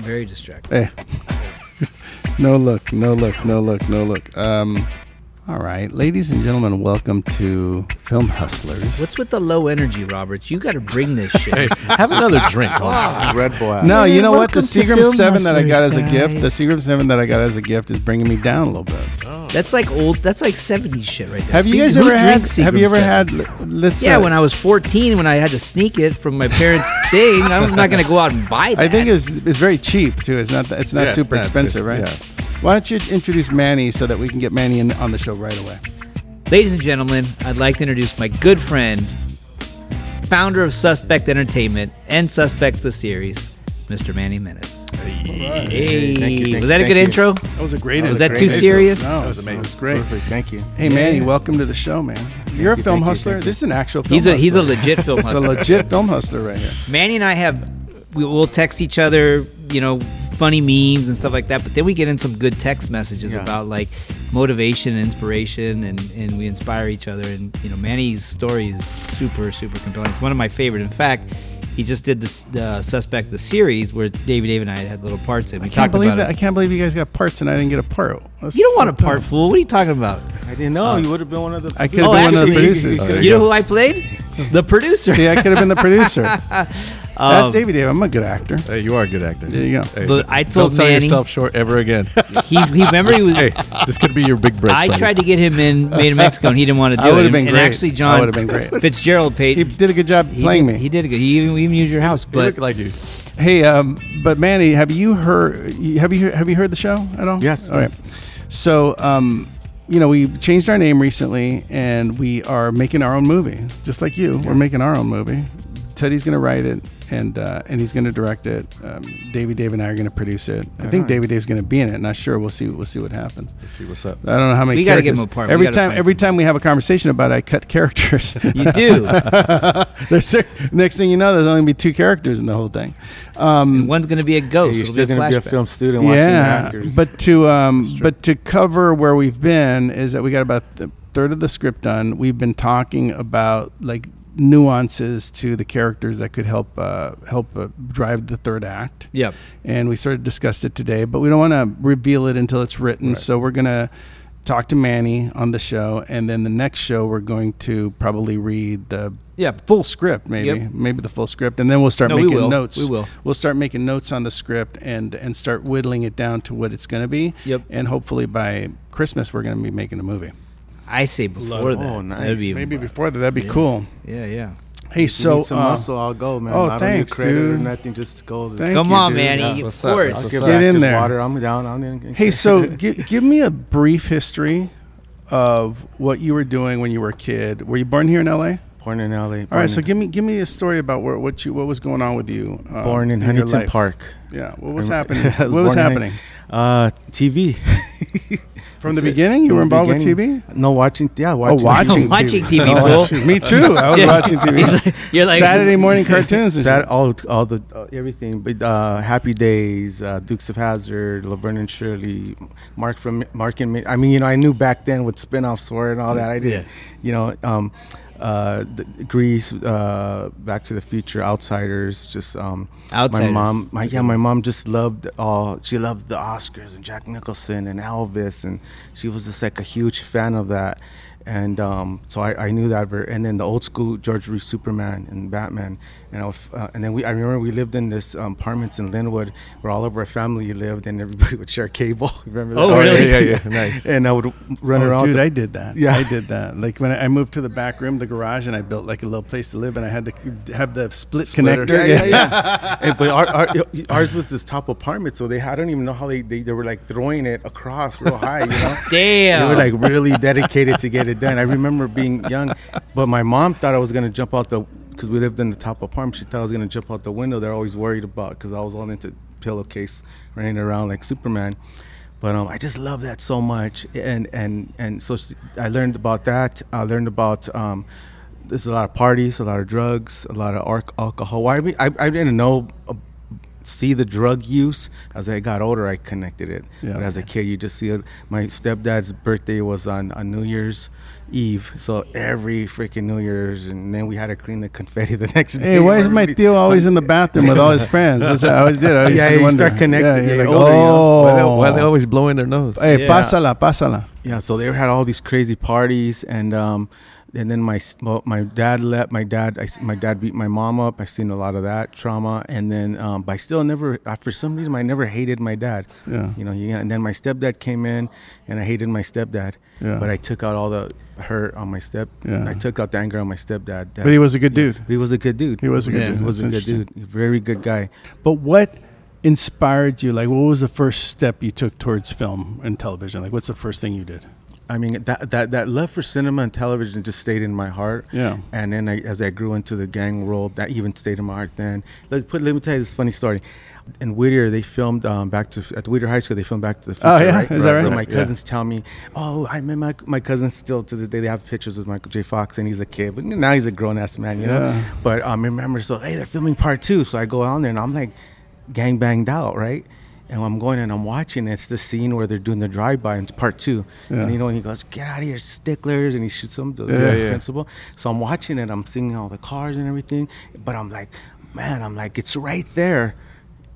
Very distracting. Hey. no look, no look, no look, no look. Um, all right, ladies and gentlemen, welcome to Film Hustlers. What's with the low energy, Roberts? You got to bring this shit. Hey, have another drink, Holmes. Red Bull. No, you know what? The welcome Seagram Film 7 that I got as Hustlers, a gift, the Seagram 7 that I got as a gift is bringing me down a little bit. That's like old. That's like '70s shit right there. Have you guys who ever had drinks have you ever 7? had let's Yeah, uh, when I was 14, when I had to sneak it from my parents' thing, I'm not going to go out and buy that. I think it's it's very cheap too. It's not it's not Yeah, it's super not- expensive, right? yeah, Why don't you introduce Manny so that we can get Manny in, on the show right away? Ladies and gentlemen, I'd like to introduce my good friend, founder of Suspect Entertainment and Suspect the series, Mr. Manny Menace. Hey, Thank you, thank was that a good thank intro? That was a great. Was intro. that too serious? No, That was it amazing. was great. Perfect. Thank you. Hey Manny, welcome to the show, man. You're a you, film you, hustler. you. This is an actual film He's a he's a legit film hustler. He's a legit film hustler right here. Manny and I have we will text each other, you know, funny memes and stuff like that. But then we get in some good text messages Yeah. about like motivation and inspiration, and and we inspire each other. And you know, Manny's story is super super compelling. It's one of my favorite. In fact. He just did this, the suspect the series where David Dave and I had little parts in. We I can't believe about that. I can't believe you guys got parts and I didn't get a part. That's You don't want a part, fool. What are you talking about? I didn't know uh, you would have been one of the. I could have Oh, been one of the producers. There You, you know go. who I played? The producer. See, I could have been the producer. That's Um, David Dave. I'm a good actor. Hey, you are a good actor. There you go. Hey, But I told don't sell Manny- yourself short ever again. he, he remember he was. hey, this could be your big break. I buddy. tried to get him in Made in Mexico, and he didn't want to do I it. would've And- been and great. actually, I John would've been great. Fitzgerald paid. He did a good job he playing did, me. He did a good. He even, even used your house, You but look like you. Hey, um, but Manny, have you heard? Have you have you heard the show at all? Yes, All right. yes. So, um, you know, we changed our name recently, and we are making our own movie, just like you. We're making our own movie. Teddy's going to write it, and uh, and he's going to direct it. Um, Davey, Dave, and I are going to produce it. I think right. Davey Dave's going to be in it. Not sure. We'll see. We'll see what happens. Let's see what's up. I don't know how many. We gotta get characters. him apart. We Every time, every time we have a conversation about it, I cut characters. you do. There's, next thing you know, there's only gonna be two characters in the whole thing. Um, One's going to be a Hey, ghost. you're It'll still be a going to be a film student watching the yeah, actors. but to um, but to cover where we've been is that we got about The, third of the script done. We've been talking about like nuances to the characters that could help uh, help uh, drive the third act. Yep. and we sort of discussed it today, but we don't want to reveal it until it's written. So we're gonna talk to Manny on the show, and then the next show we're going to probably read the Yeah. full script, maybe Yep. maybe the full script, and then we'll start No, making will. notes. We will. We'll start making notes on the script and and start whittling it down to what it's going to be. Yep. And hopefully by Christmas we're going to be making a movie. I say before that. Oh, nice. That'd be Maybe before that, that'd be cool. Yeah, yeah. Hey, If you so need some uh, muscle, I'll go, man. oh, I don't thanks, need credit or dude. nothing. Just go. Thank Come you, on, dude. Manny. That's Of what's up. course. I'll give Get back in just there. water. I'm down. I'm in. Hey, so gi- give me a brief history of what you were doing when you were a kid. Were you born here in L.A.? born in LA. All born right, so give me give me a story about where, what you what was going on with you. um, born in your Huntington life. Park. Yeah, what was happening? was what was born in- happening Uh, TV. from the it. beginning? You From were involved with. TV. No, watching. Yeah, Oh, watching. watching Watching TV. TV, Oh, watching- Me too. I was Yeah. watching TV. Like- you're like Saturday morning cartoons. And That all, all the uh, everything, but uh, Happy Days, uh, Dukes of Hazzard, Laverne and Shirley, Mork from Mork and Mi- I mean, you know, I knew back then what spin-offs were and all that. I did, Yeah. you know, um, uh, the, Grease, uh, Back to the Future, Outsiders, just um, Outsiders. My mom, my yeah, my mom just loved all. She loved the Oscars and Jack Nicholson and Elvis, and she was just like a huge fan of that. And um, so I, I knew that, and then the old school George Reeves Superman and Batman, and I was, uh, and then we I remember we lived in this um, apartments in Lynwood where all of our family lived, and everybody would share cable. Remember that? Oh, really? Yeah, yeah, yeah. Nice. And I would run Oh, around. dude, the- I did that. Yeah. I did that. Like when I I moved to the back room, the garage, and I built like a little place to live, and I had to have the split Splitter. connector. yeah, yeah, yeah. and, but our, our, ours was this top apartment, so they I don't even know how they, they they were like throwing it across real high, you know. Damn. They were like really dedicated to get it done. I remember being young, but my mom thought I was gonna jump out the because we lived in the top apartment. She thought I was gonna jump out the window. They're always worried about because I was all into pillowcase running around like Superman. But um, I just love that so much, and and and so she, I learned about that. I learned about um, there's a lot of parties, a lot of drugs, a lot of alcohol. Why I, mean, I I didn't know. See the drug use. As I got older, I connected it. Yeah. But as a kid, you just see it. My stepdad's birthday was on, on New Year's Eve, so every freaking New Year's, and then we had to clean the confetti the next day. Hey, why is my Everybody- Theo always in the bathroom with all his friends? What's that? I always did. I used Yeah, to you wonder. start connecting. Yeah, like, older, you know. Why, they, oh, why they always blowing their nose? Hey, Yeah. pásala, pásala. Yeah, so they had all these crazy parties, and um, and then my well, my dad left. My dad, I, my dad beat my mom up. I've seen a lot of that trauma, and then um, but I still never. For some reason, I never hated my dad. Yeah. You know, yeah. And then my stepdad came in, and I hated my stepdad. Yeah. But I took out all the hurt on my step. Yeah. I took out the anger on my stepdad. But he was a good dude. But he was a good dude. He was a good Yeah. dude. He was a good dude. Very good guy. But what inspired you? Like, what was the first step you took towards film and television? Like, what's the first thing you did? I mean, that that that love for cinema and television just stayed in my heart. Yeah. And then I, as I grew into the gang world, that even stayed in my heart. Then, let, put, let me tell you this funny story. In Whittier, they filmed um, back to at Whittier High School. They filmed Back to the Future. Oh, yeah? right? Is that right? So my Right, yeah. cousins tell me, "Oh, I met my my cousins still to this day. They have pictures with Michael J. Fox, and he's a kid, but now he's a grown ass man, you know." But um, remember, so hey, they're filming part two. So I go on there, and I'm like, gang banged out, right? And I'm going and I'm watching. It's the scene where they're doing the drive-by It's part two, Yeah. and you know, and he goes, "Get out of here, sticklers!" And he shoots them, the, Yeah, the yeah. principal. So I'm watching it. I'm seeing all the cars and everything, but I'm like, man, I'm like, it's right there.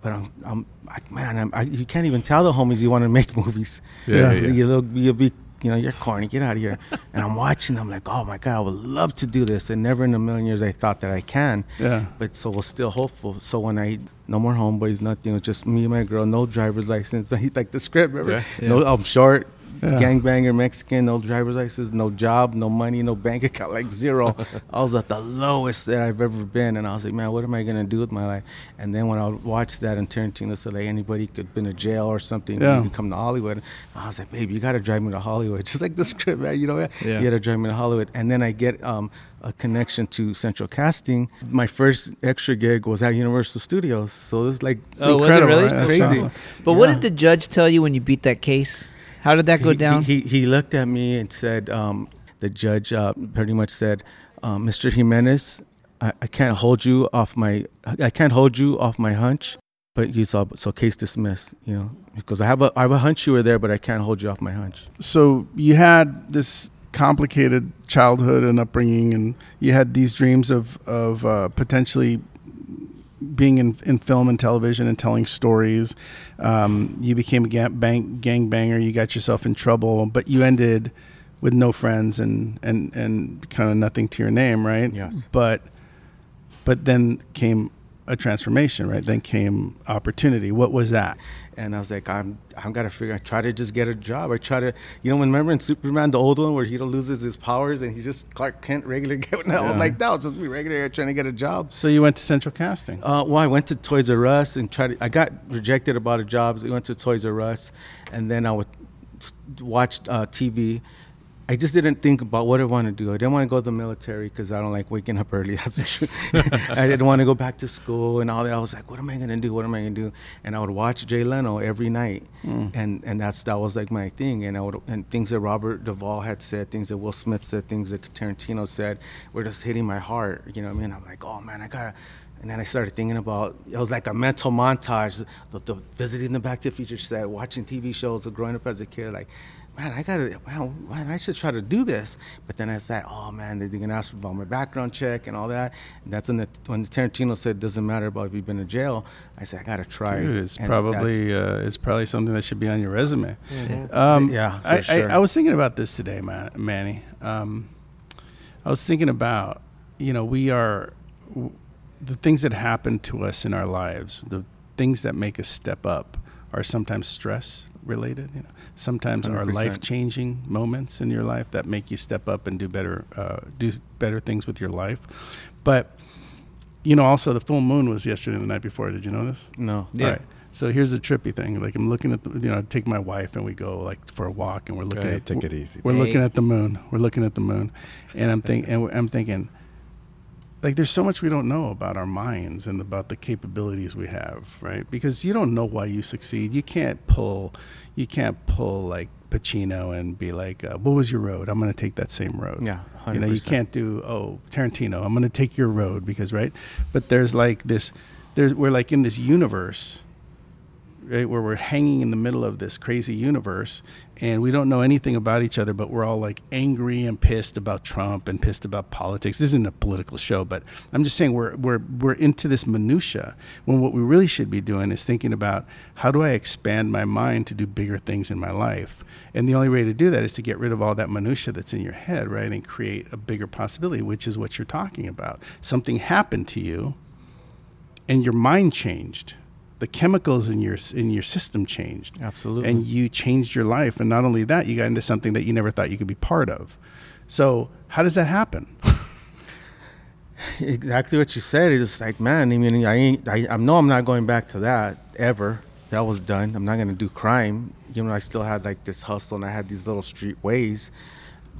But I'm, I'm like, man, I'm, I, you can't even tell the homies you want to make movies. Yeah, Yeah. yeah, yeah. You look, you'll be, you know, you're corny. Get out of here. and I'm watching. I'm like, oh my god, I would love to do this. And never in a million years I thought that I can. Yeah. But so we're still hopeful. So when I no more homeboys, nothing. Was just me and my girl, no driver's license. like the script, remember? Yeah. No, I'm short, Yeah. gangbanger, Mexican, no driver's license, no job, no money, no bank account, like zero. I was at the lowest that I've ever been, and I was like, man, what am I gonna do with my life? And then when I watched that, in Tarantino said like anybody could been in jail or something, Yeah. you come to Hollywood. I was like, baby, you gotta drive me to Hollywood, just like the script, man. You know, Yeah. you gotta drive me to Hollywood. And then I get um, a connection to Central Casting. My first extra gig was at Universal Studios, so this is like Oh, was it really? right? Crazy. awesome. But what did the judge tell you when you beat that case? How did that go he, down? He, he, he looked at me and said, um, the judge uh, pretty much said, um, Mr. Jimenez, I, I can't hold you off my, I can't hold you off my hunch, but you saw, so case dismissed, you know, because I have a, I have a hunch you were there, but I can't hold you off my hunch. So you had this complicated childhood and upbringing, and you had these dreams of of uh, potentially being in, in film and television and telling stories. Um, you became a gang, bang, gang banger. You got yourself in trouble, but you ended with no friends and and and kind of nothing to your name, right? Yes. But but then came a transformation, right? Then came opportunity. What was that? And I was like, I'm, I'm got to figure. I try to just get a job. I try to, you know, remember in Superman, the old one, where he loses his powers and he's just Clark Kent, regular was Yeah. like, that was just me, regular guy trying to get a job. So you went to Central Casting. Uh, well, I went to Toys R Us and tried. To, I got rejected about a job. So I went to Toys R Us, and then I would watch uh, TV. I just didn't think about what I want to do. I didn't want to go to the military because I don't like waking up early. That's the truth. I didn't want to go back to school and all that. I was like, what am I gonna do? What am I gonna do? And I would watch Jay Leno every night, hmm. and and that's that was like my thing. And I would and things that Robert Duvall had said, things that Will Smith said, things that Tarantino said, were just hitting my heart. You know what I mean? I'm like, oh man, I gotta. And then I started thinking about it was like a mental montage, the, the visiting the Back to the Future set, watching TV shows, growing up as a kid. Like, man, I gotta, man, man, I should try to do this. But then I said, oh man, they're gonna ask about my background check and all that. And that's when the, when Tarantino said, doesn't matter about if you've been in jail. I said, I gotta try. Dude, it's And probably uh, it's probably something that should be on your resume. Um, Yeah, for I, sure. I, I was thinking about this today, Man, Manny. Um, I was thinking about you know we are w- the things that happen to us in our lives, the things that make us step up, are sometimes stress related. You know, sometimes are 100%. life changing moments in your life that make you step up and do better uh, do better things with your life, but. You know, also the full moon was yesterday and the night before. Did you notice? no. Yeah. All right. So here's the trippy thing. Like I'm looking at, the, you know, I take my wife and we go like for a walk and we're looking Hey, at, take it easy. We're Hey. looking at the moon. We're looking at the moon, and I'm thinking, and I'm thinking, like there's so much we don't know about our minds and about the capabilities we have, right? Because you don't know why you succeed. You can't pull, you can't pull like Pacino and be like, uh, "What was your road? I'm going to take that same road." Yeah, you know, you can't do, "Oh, Tarantino, I'm going to take your road," because right. But there's like this there's we're like in this universe right where we're hanging in the middle of this crazy universe and we don't know anything about each other but we're all like angry and pissed about Trump and pissed about politics. This isn't a political show but I'm just saying we're we're we're into this minutia when what we really should be doing is thinking about how do I expand my mind to do bigger things in my life? And the only way to do that is to get rid of all that minutia that's in your head right and create a bigger possibility which is what you're talking about. Something happened to you and your mind changed the chemicals in your in your system changed Absolutely. and you changed your life and not only that you got into something that you never thought you could be part of so how does that happen exactly what you said. It's like, man, I mean, I ain't, I, I know I'm not going back to that ever. That was done. I'm not gonna do crime. You know, I still had like this hustle and I had these little street ways,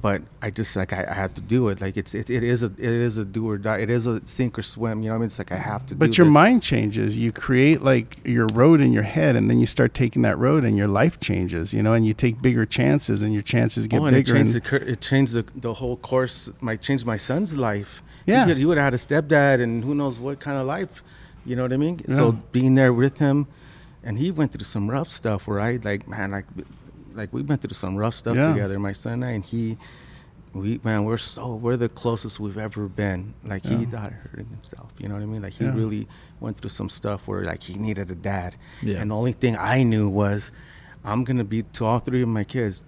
but I just like I, I had to do it. Like it's it, it is a it is a do or die. It is a sink or swim. You know, what I mean, it's like I have to. but your this. mind changes you create like your road in your head and then you start taking that road and your life changes you know and you take bigger chances and your chances get oh, and it bigger changed, and- the, it changed the, the whole course. My changed my son's life. Yeah. he, he would have had a stepdad, and who knows what kind of life. You know what I mean? Yeah. So being there with him, and he went through some rough stuff. Where I like, man, like, like we went through some rough stuff Yeah. together, my son and I, and he. We man, we're so we're the closest we've ever been. Like he Yeah. thought hurting himself. You know what I mean? Like he Yeah. really went through some stuff where like he needed a dad. Yeah. And the only thing I knew was, I'm gonna be to all three of my kids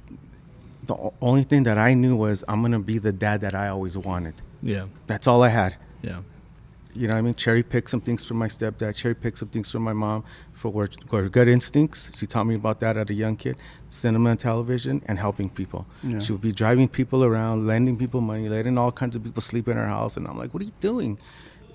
the only thing that I knew was I'm gonna be the dad that I always wanted. Yeah. That's all I had. Yeah. You know what I mean? Cherry pick some things from my stepdad. Cherry pick some things from my mom for for gut instincts. She taught me about that at a young kid. Cinema and television and helping people. Yeah. She would be driving people around, lending people money, letting all kinds of people sleep in her house, and I'm like, "What are you doing?"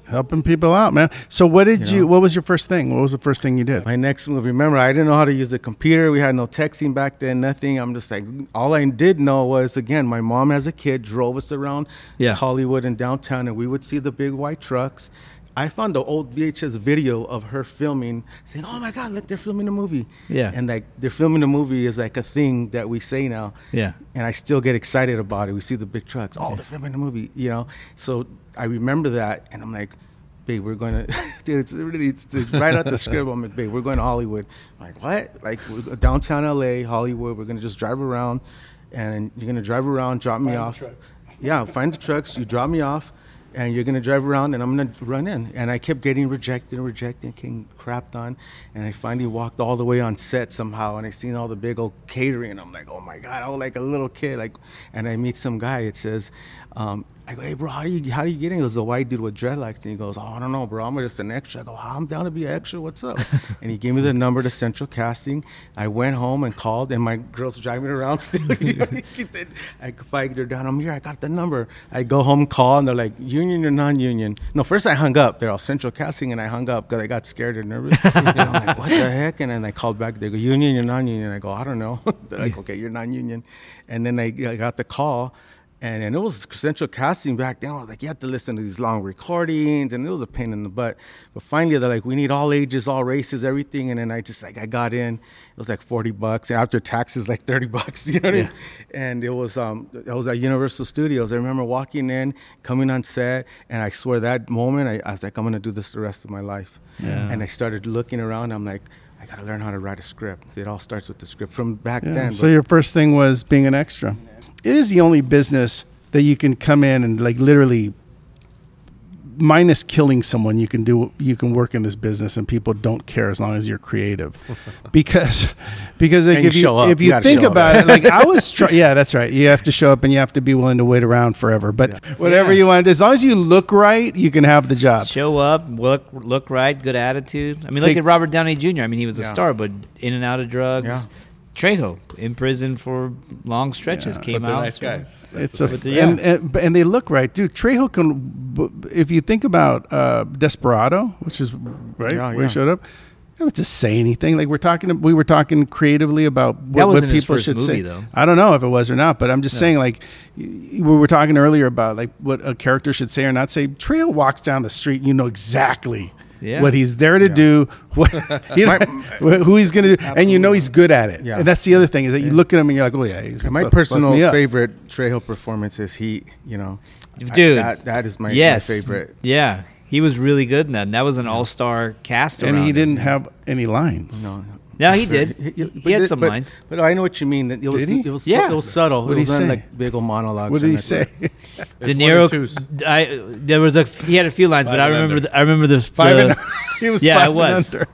helping people out man so what did You you, what was your first thing what was the first thing you did My next move. Remember, I didn't know how to use a computer. We had no texting back then, nothing. I'm just like, all I did know was, again, my mom as a kid drove us around Yeah. Hollywood and downtown, and we would see the big white trucks. I found the old VHS video of her filming, saying, "Oh my God, look, they're filming a movie." Yeah. and like they're filming a movie is like a thing that we say now. Yeah. and I still get excited about it. We see the big trucks. Oh, they're filming a movie, you know. So I remember that, and I'm like, babe, we're going to, dude, it's really, it's, it's right out the script. I'm like, babe, we're going to Hollywood. I'm like, what? Like, we're downtown LA, Hollywood. We're going to just drive around, and you're going to drive around, drop me off. Yeah, find the trucks. You drop me off, and you're going to drive around, and I'm going to run in. And I kept getting rejected and rejected, getting crapped on. And I finally walked all the way on set somehow, and I seen all the big old catering. I'm like, oh my God, I was like a little kid. Like, and I meet some guy. It says, um, I go, hey, bro, how do you how do you get in? He goes, the white dude with dreadlocks. And he goes, oh, I don't know, bro. I'm just an extra. I go, I'm down to be an extra. What's up? and he gave me the number to Central Casting. I went home and called, and my girl's driving around still. You know, I fight her down. I'm here. I got the number. I go home, call, and they're like, union or non-union? No, first I hung up. They're all Central Casting, and I hung up because I got scared and nervous. and I'm like, what the heck? And then I called back. They go, union or non-union? I go, I don't know. they're like, okay, you're non-union. And then I, I got the call. And, and it was central casting back then. I was like, you have to listen to these long recordings, and it was a pain in the butt. But finally, they're like, we need all ages, all races, everything. And then I just like, I got in. It was like forty bucks after taxes, like thirty bucks. You know what I mean? And it was um, it was at Universal Studios. I remember walking in, coming on set, and I swear that moment, I, I was like, I'm gonna do this the rest of my life. Yeah. And I started looking around. I'm like, I gotta learn how to write a script. It all starts with the script from back Yeah. then. So your first thing was being an extra. It is the only business that you can come in and like literally minus killing someone you can do you can work in this business and people don't care as long as you're creative because because like And you if you up. if You you think show up. about it like I was try- yeah that's right you have to show up and you have to be willing to wait around forever but whatever Yeah. you want as long as you look right you can have the job Show up, look look right, good attitude. I mean, Take- look at Robert Downey Jr. I mean, he was a Yeah. star, but in and out of drugs. Yeah. Trejo in prison for long stretches Yeah. came But they're out. nice guys. That's it's the a thing. But, yeah. and, and and they look right, dude. Trejo can. If you think about uh, Desperado, which is right Yeah, where yeah. he showed up, you don't have to say anything. Like we're talking, we were talking creatively about what, what people should movie, say. though. I don't know if it was or not, but I'm just saying, like we were talking earlier about like what a character should say or not say. Trejo walks down the street, you know exactly. Yeah. What he's there to do, what you know, who he's going to do, and you know he's good at it. Yeah. And that's the other thing is that you look at him and you're like, oh yeah, he's my fuck- fuck personal me up. favorite Trejo performance is he, you know, I- Dude. that, that is my, my favorite. Yeah, He was really good in that. And that was an all-star cast. and he didn't have any lines. No, No, he did. He- He, but had the- some but, lines. But I know what you mean. It was Did he? it was Yeah. it was subtle. What'd it he was say? like big old monologues. What did and he like- say? De It's Niro. one. I there was a he had a few lines, but I remember under. the, I remember the Five the, and he was Yeah, five it was. and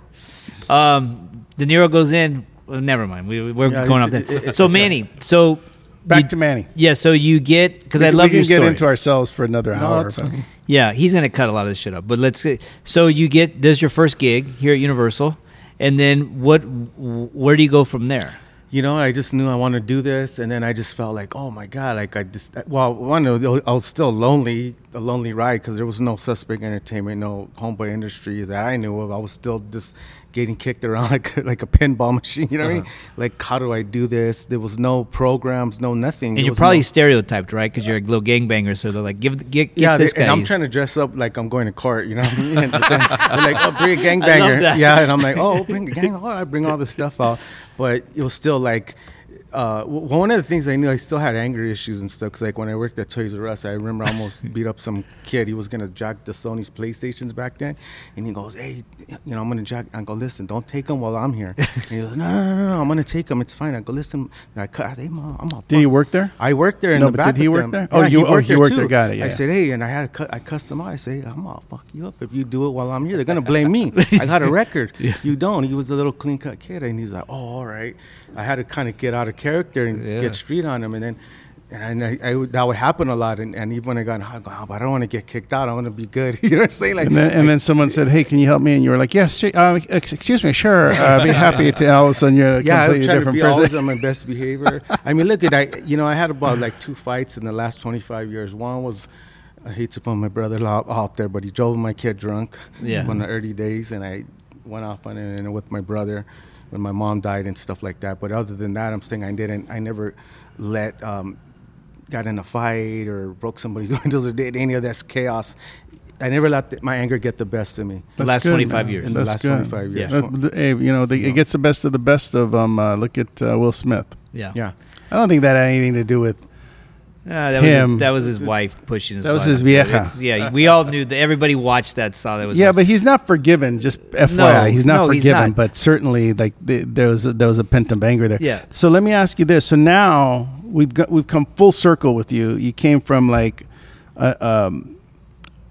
under. um De Niro goes in. Well, never mind. We we're Yeah, going it- off it- there. it- So Manny. So Back you- to Manny. Yeah. So you get because I We- love we your can get story. into ourselves for another No, hour. it's. Yeah, he's gonna cut a lot of this shit up. But let's get, so you get this is your first gig here at Universal, and then what? Where do you go from there? You know, I just knew I wanted to do this, and then I just felt like, oh my god, like I just, well, one, I was still lonely, a lonely ride because there was no suspect entertainment, no homeboy industries that I knew of. I was still just getting kicked around like like a pinball machine. You know what I mean? Uh-huh. Like, how do I do this? There was no programs, no nothing. And There you're probably no- stereotyped, right? Because you're a little gangbanger. So they're like, give get, get yeah, this they- guy. and I'm trying to dress up like I'm going to court, you know what I mean? And they're like, oh, bring a gangbanger. Yeah, and I'm like, oh, bring a gang. I bring all this stuff out. But it was still like, uh, one of the things I knew, I still had anger issues and stuff. Cause like when I worked at Toys R Us, I remember I almost beat up some kid. He was gonna jack the Sony's PlayStations back then, and he goes, "Hey, you know, I'm gonna jack." I go, "Listen, don't take them while I'm here." And he goes, "No, no, no, no, I'm gonna take them. It's fine." I go, "Listen," and I, cut- I say, "Hey, Mom, I'm all Did he work there? I worked there in No, the but back. did he work them. there? Oh, you- oh, he worked there. Got it, yeah, I yeah. said, hey, and I had a cut. I cussed him out. I say, I'm gonna fuck you up if you do it while I'm here. They're gonna blame me. I got a record. You don't. He was a little clean cut kid, and he's like, oh, all right. I had to kind of get out of character and Yeah. get street on him, and then. And I, I, that would happen a lot, and, and even when I got, I go, oh, but I don't want to get kicked out. I want to be good. you know what I'm saying? Like, And then, and then someone said, "Hey, can you help me?" And you were like, "Yes, uh, excuse me, sure. Uh, I'd be happy to." All of a sudden, you're a yeah, completely trying to different be always person. on my best behavior. I mean, look at I. You know, I had about like two fights in the last 25 years. One was, I hate to put my brother-in-law out there, but he drove my kid drunk. Yeah. In the early days, and I went off on it and with my brother when my mom died and stuff like that. But other than that, I'm saying I didn't. I never let. Um, got in a fight or broke somebody's windows or did any of this chaos. I never let the, my anger get the best of me. The last 25 years. In the That's last good. 25 years. Yeah. That's- hey, you know, the, it gets the best of the best of um. Uh, look at uh, Will Smith. yeah. Yeah. I don't think that had anything to do with. Yeah, that was Him. his, that was his wife pushing his. That was his vieja. It's- Yeah, we all knew that. Everybody watched that. Saw that was. Yeah, but he's not forgiven. Just FYI, No, he's not no, he's forgiven. not. But certainly, like the, there was a, there was a pent up anger there. Yeah. So let me ask you this. So now we've got we've come full circle with you. You came from like a, um,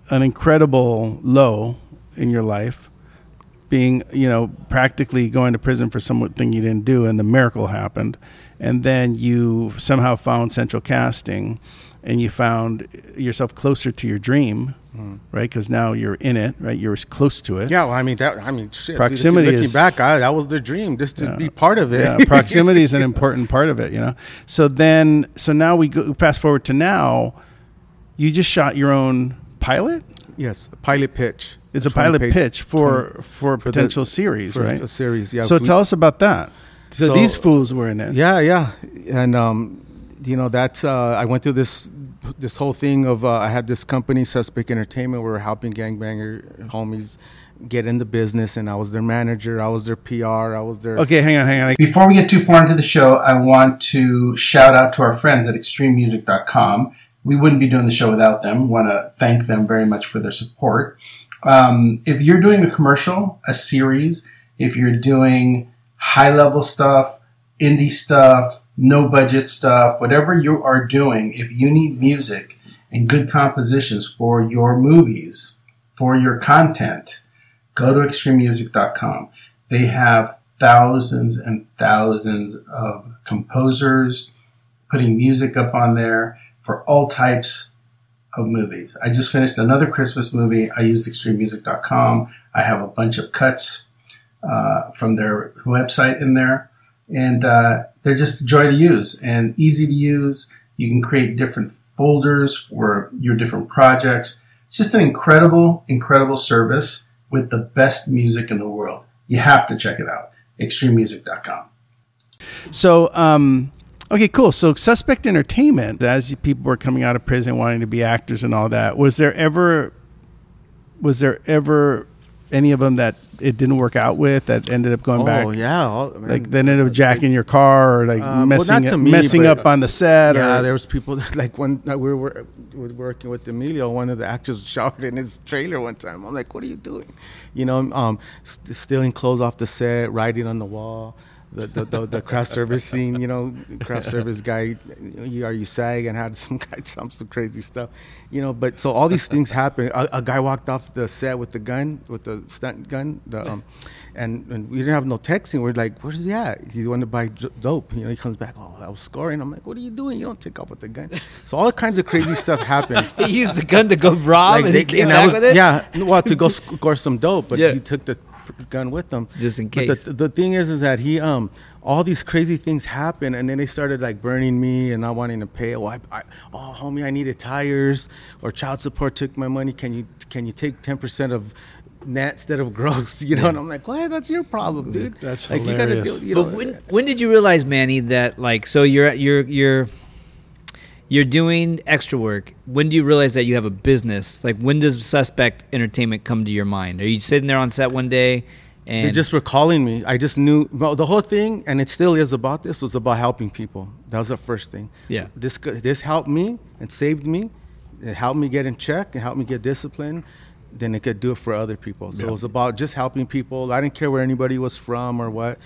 an incredible low in your life, being you know practically going to prison for something you didn't do, and the miracle happened, and then you somehow found central casting, and you found yourself closer to your dream. Hmm. Right, because now you're in it. Right, you're close to it. Yeah, well, I mean that. I mean, shit. Proximity Looking is- back, I, that was the dream, just to Yeah. be part of it. yeah, proximity is an important part of it, you know. So then, so now we go fast forward to now. You just shot your own pilot. yes, a pilot pitch. It's a 20 pilot page- pitch for 20 for a for the- potential series, for right? A series, yeah. so we- tell us about that. So, So- these fools were in it. Yeah, yeah, and um, you know that's uh, I went through this this whole thing of uh, I had this company, Suspect Entertainment, where we were helping gangbanger homies get in the business, and I was their manager, I was their PR, I was their Okay, hang on, hang on. Before we get too far into the show, I want to shout out to our friends at extrememusic.com. We wouldn't be doing the show without them. Want to thank them very much for their support. Um, if you're doing a commercial, a series, if you're doing high level stuff, indie stuff, no budget stuff, whatever you are doing, if you need music and good compositions for your movies, for your content, go to extrememusic.com. They have thousands and thousands of composers putting music up on there for all types of movies. I just finished another Christmas movie. I used extrememusic.com. I have a bunch of cuts uh, from their website in there, and uh, they're just a joy to use and easy to use. You can create different folders for your different projects. It's just an incredible, incredible service with the best music in the world. You have to check it out. Extrememusic.com. So, um, okay, cool. So, Suspect Entertainment, as people were coming out of prison wanting to be actors and all that, was there ever, was there ever any of them that it didn't work out with that ended up going oh back? Oh yeah, all, man. Like they ended up jacking your car or like Um, messing up, me, messing up on the set. yeah, or, there was people that, like when uh, we were, were working with Emilio, one of the actors showered in his trailer one time. I'm like, "What are you doing?" You know, um, st- stealing clothes off the set, writing on the wall. The, the, the, the craft service scene, you know, craft service guy, you are you SAG and had some guy some some crazy stuff, you know. But so all these things happen. A, a guy walked off the set with the gun, with the stunt gun, the um, and, and we didn't have no texting. We're like, "Where's he at?" He wanted to buy dope. You know, he comes back. Oh, I was scoring. I'm like, "What are you doing? You don't take off with the gun." So all kinds of crazy stuff happened. He used the gun to go rob, and they- he came and back was- with it. Yeah, well, to go score some dope, but Yeah. he took the gun with them Just in But case. the, the thing is, is that he um all these crazy things happen, and then they started like burning me and not wanting to pay. Oh, I, I, oh, homie, I needed tires, or child support took my money. Can you can you take ten percent of net instead of gross? You know, and I'm like, what? That's your problem, dude. That's like hilarious. you gotta do. You know, but when when did you realize, Manny, that like so you're you're you're you're doing extra work. When do you realize that you have a business? Like when does Suspect Entertainment come to your mind? Are you sitting there on set one day and they just were calling me. I just knew well, the whole thing, and it still is about this. Was about helping people. That was the first thing. Yeah. This this helped me and saved me. It helped me get in check. It helped me get disciplined. Then it could do it for other people. So it was about just helping people. I didn't care where anybody was from or what.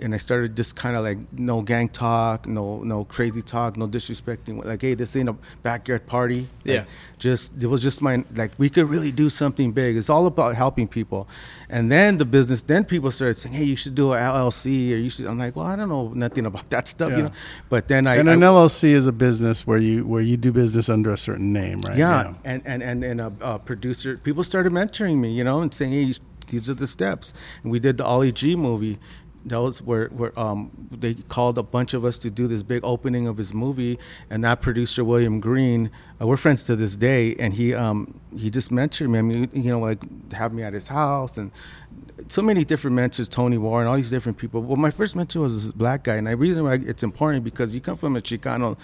And I started just kind of like no gang talk, no no crazy talk, no disrespecting. Like, hey, this ain't a backyard party. Like, Yeah. just it was just my like we could really do something big. It's all about helping people, and then the business. Then people started saying, "Hey, you should do an LLC," or you should. I'm like, well, I don't know nothing about that stuff, Yeah. you know. But then I, and I an LLC is a business where you where you do business under a certain name, right? yeah, and and and and a, a producer. People started mentoring me, you know, and saying, "Hey, these are the steps." And we did the Ollie G movie. Where where um, they called a bunch of us to do this big opening of his movie, and that producer William Green, uh, we're friends to this day, and he um, he just mentored me. I mean, you know, like have me at his house and so many different mentors, Tony Warren, all these different people. Well, my first mentor was this black guy, and the reason why it's important because you come from a Chicano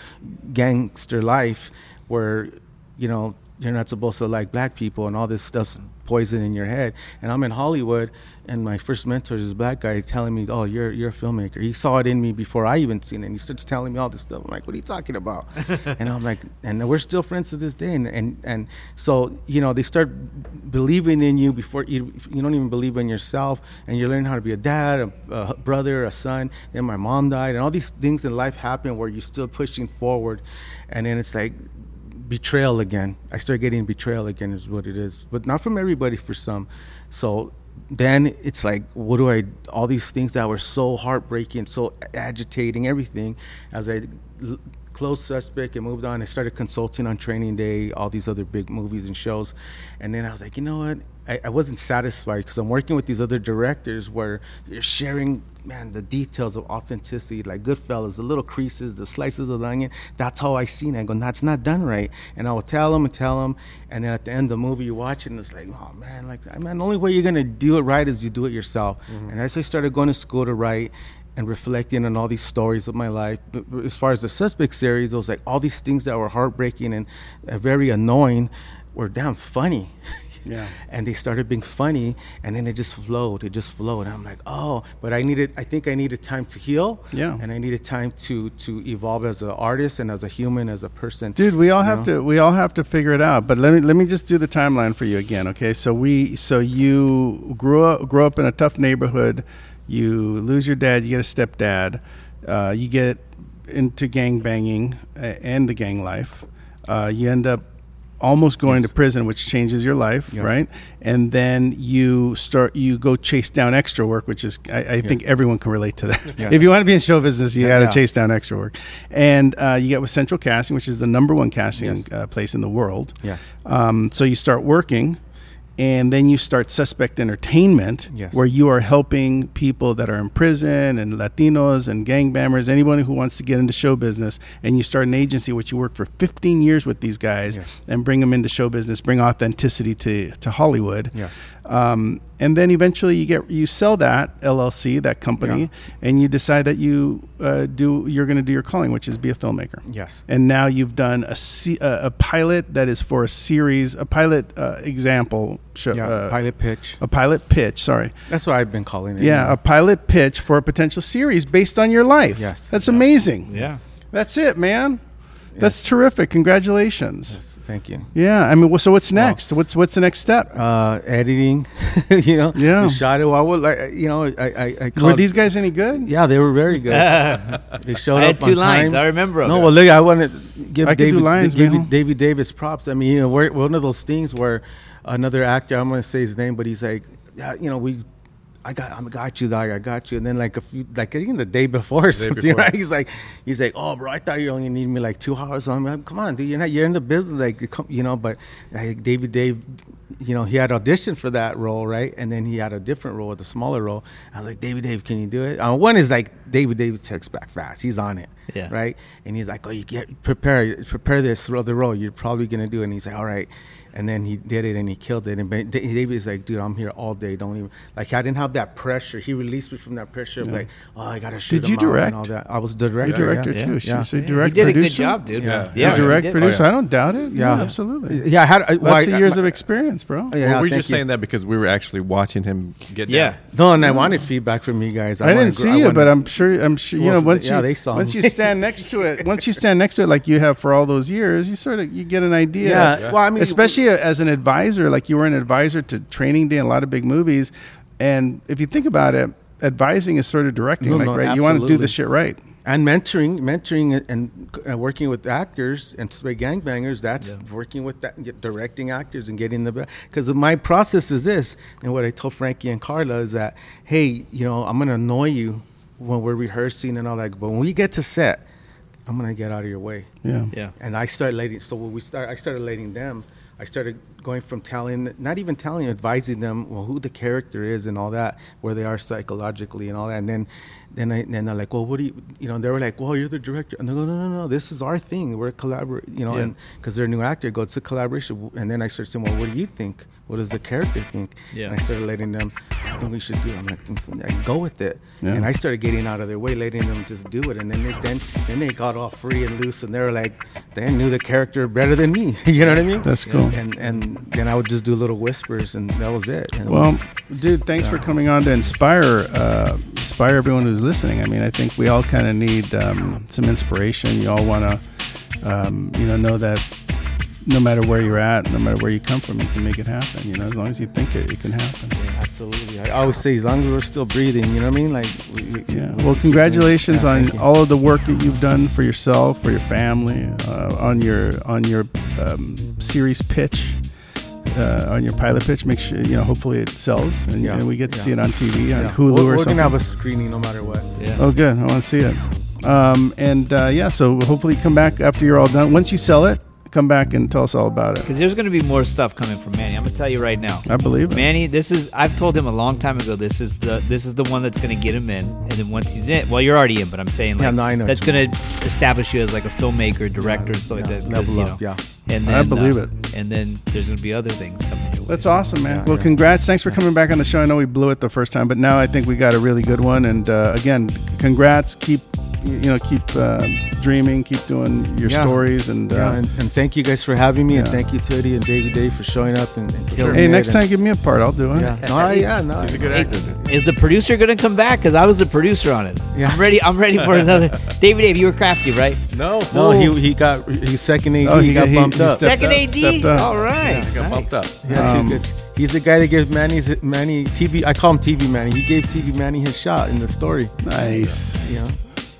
gangster life where, you know, you're not supposed to like black people and all this stuff's poison in your head. And I'm in Hollywood, and my first mentor is this black guy telling me, "Oh, you're you're a filmmaker." He saw it in me before I even seen it. And he starts telling me all this stuff. I'm like, "What are you talking about?" and I'm like, and we're still friends to this day. And and and so you know, they start believing in you before you you don't even believe in yourself, and you learn how to be a dad, a, a brother, a son. Then my mom died, and all these things in life happen where you're still pushing forward, and then it's like betrayal again. I start getting betrayal again is what it is, but not from everybody. For some, so then it's like, what do I? All these things that were so heartbreaking, so agitating, everything. As I closed suspect and moved on, I started consulting on Training Day, all these other big movies and shows, and then I was like, you know what? I, I wasn't satisfied because I'm working with these other directors where you're sharing, man, the details of authenticity, like Goodfellas, the little creases, the slices of the onion. That's how I seen it. I go, that's not done right. And I will tell them and tell them. And then at the end of the movie, you watch it and it's like, oh man, like, I mean, the only way you're going to do it right is you do it yourself. Mm-hmm. And as I started going to school to write, and reflecting on all these stories of my life. But as far as the suspect series, it was like all these things that were heartbreaking and uh, very annoying were damn funny. Yeah. and they started being funny, and then it just flowed. It just flowed. And I'm like, oh, but I needed. I think I needed time to heal. Yeah. And I needed time to to evolve as an artist and as a human, as a person. Dude, we all have know? to we all have to figure it out. But let me let me just do the timeline for you again, okay? So we so you grew up grew up in a tough neighborhood. You lose your dad, you get a stepdad. Uh, you get into gang banging uh, and the gang life. Uh, you end up almost going Yes. to prison, which changes your life, Yes. right? And then you start you go chase down extra work, which is I, I think everyone can relate to that. If you want to be in show business, you got to Yeah. chase down extra work. And uh, you get with Central Casting, which is the number one casting Yes. uh, place in the world. Yes. Um, so you start working, and then you start Suspect Entertainment, Yes. where you are helping people that are in prison and Latinos and gang gangbangers, anyone who wants to get into show business. And you start an agency which you work for 15 years with these guys Yes. and bring them into show business, bring authenticity to, to Hollywood. Yes. Um, and then eventually you get you sell that LLC, that company, and you decide that you uh, do you're going to do your calling, which is be a filmmaker. Yes. And now you've done a a, a pilot that is for a series, a pilot uh, example show, Yeah, uh, pilot pitch. a pilot pitch. Sorry. That's what I've been calling it. Yeah, a pilot pitch for a potential series based on your life. Yes. That's amazing. Yeah. That's it, man. That's terrific. Congratulations. Yes, Thank you. Yeah. I mean, wh- so what's next? What's what's the next step? Uh, editing, you know. Yeah. We shot it. I would like, you know, I, I, I Were these guys any good? Yeah, they were very good. they showed I up had two on lines. time. I remember. No, well, look, I want to give I David, lines, David. David Davis props. I mean, you know, we're, one of those things where another actor, I'm going to say his name, but he's like, yeah, you know, we. I got, I got you, dog. I got you. And then like a few, like even the day before or something, before. right? He's like, he's like, oh, bro, I thought you only need me like two hours. I'm like, come on, dude, you're not, you're in the business, like, come- you know. But like, David, Dave, you know, he had auditioned for that role, right? And then he had a different role, a smaller role. I was like, David, Dave, can you do it? Uh, one is like David, Dave texts back fast. He's on it, Yeah. right? And he's like, oh, you get prepare, prepare this for the role. You're probably gonna do it. And he's like, all right. And then he did it and he killed it. And ba- Da- like, dude, I'm here all day. Don't even like. I didn't have that pressure. He released me from that pressure of like, oh, I gotta shoot. Did you him and direct? all that. I was the You director. director yeah. too. Yeah. She Yeah. say He direct did a good producer. job, dude. Yeah. You Yeah, direct he producer. Oh, yeah. I don't doubt it. Yeah, Yeah. absolutely. Yeah, I had I, well, Lots I- of years I- of experience, bro. Yeah, Well, we're just you. saying that because we were actually watching him get Yeah. down. No, and I wanted feedback from you guys. I, didn't see I you, wanted- but I'm sure. I'm sure. You Well, know, once yeah, you they saw once me. you stand next to it, once you stand next to it, like you have for all those years, you sort of you get an idea. Yeah, well, I mean, especially as an advisor, like you were an advisor to Training Day and a lot of big movies. And if you think about it, advising is sort of directing, No, like no, right. You want to do absolutely. the shit right. and mentoring, mentoring, and uh, working with actors and spray gangbangers. That's working with that, directing actors and getting the best. Because my process is this, and what I told Frankie and Carla is that, hey, you know, I'm gonna annoy you when we're rehearsing and all that, but when we get to set, I'm gonna get out of your way. Yeah. Yeah. And I started letting. So when we start, I started letting them. I started going from telling, not even telling, advising them, well, who the character is and all that, where they are psychologically and all that. And then, then I, then they're like, well, what do you, you know? They were like, well, you're the director. And I go, no, no, no, this is our thing. We're collaborate, you know, Yeah. and because they're a new actor, I go, it's a collaboration. And then I started saying, well, what do you think? What does the character think? Yeah. And I started letting them. I think we should do. it. I'm like, "Mm, I go with it. Yeah. And I started getting out of their way, letting them just do it. And then they, then then they got all free and loose, and they were like, they knew the character better than me. you know what I mean? That's cool. And and then I would just do little whispers, and that was it. And it Well, was- dude, thanks for coming on to inspire uh, inspire everyone who's listening. I mean, I think we all kind of need um, some inspiration. You all want to, um, you know, know that no matter where you're at, no matter where you come from, you can make it happen. You know, as long as you think it, it can happen. absolutely. I always say, as long as we're still breathing, you know what I mean? Like, we, we, Yeah. we Well, congratulations. Yeah, on all of the work that you've done for yourself, for your family, uh, on your on your um, series pitch. Uh, on your pilot pitch, make sure you know. Hopefully, it sells, and, Yeah, and we get to yeah. see it on TV on Yeah. Hulu we're, or we're something. gonna have a screening no matter what. Yeah. Oh, good. I want to see it. Um, and uh, yeah, so hopefully come back after you're all done. Once you sell it, come back and tell us all about it. Because there's going to be more stuff coming from Manny. I'm going to tell you right now. I believe it. Manny, this is I've told him a long time ago. This is the this is the one that's going to get him in, and then once he's in, well, you're already in, but I'm saying like Yeah, no, I know that's going to establish you as like a filmmaker, director, and stuff yeah, like that. level you up, yeah. And then, I believe uh, it. And then there's going to be other things coming your way. That's awesome, man. Yeah, well, congrats. Thanks for coming back on the show. I know we blew it the first time, but now I think we got a really good one. And uh, again, congrats. Keep you know keep uh, dreaming. Keep doing your Yeah. stories. And, uh, Yeah, and, and thank you guys for having me, and thank you to Eddie and David Dave for showing up and, and killing hey, next and- time give me a part. I'll do it. Yeah, no, yeah, no. He's a good actor. dude. is the producer going to come back? Because I was the producer on it. Yeah. I'm ready. I'm ready for another. David, Dave, you were crafty, right? No, No, he he got he's second AD. Oh, he, he got got- he- bumped he up. stepped Second up, AD. stepped up. All right. I got Nice. bumped up. Yeah, Um, he's the guy that gave Manny's Manny TV. I call him TV Manny. He gave TV Manny his shot in the story. Nice. You know.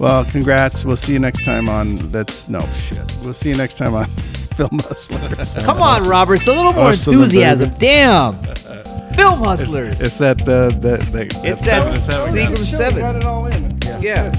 Well, congrats. We'll see you next time on. That's no shit. We'll see you next time on Film Hustlers. Come on, Robert. It's a little more Hustle, enthusiasm. baby. Damn. Film hustlers. It's that. Uh, that, that It's that seven- seven guy. Seven. it all in. Yeah.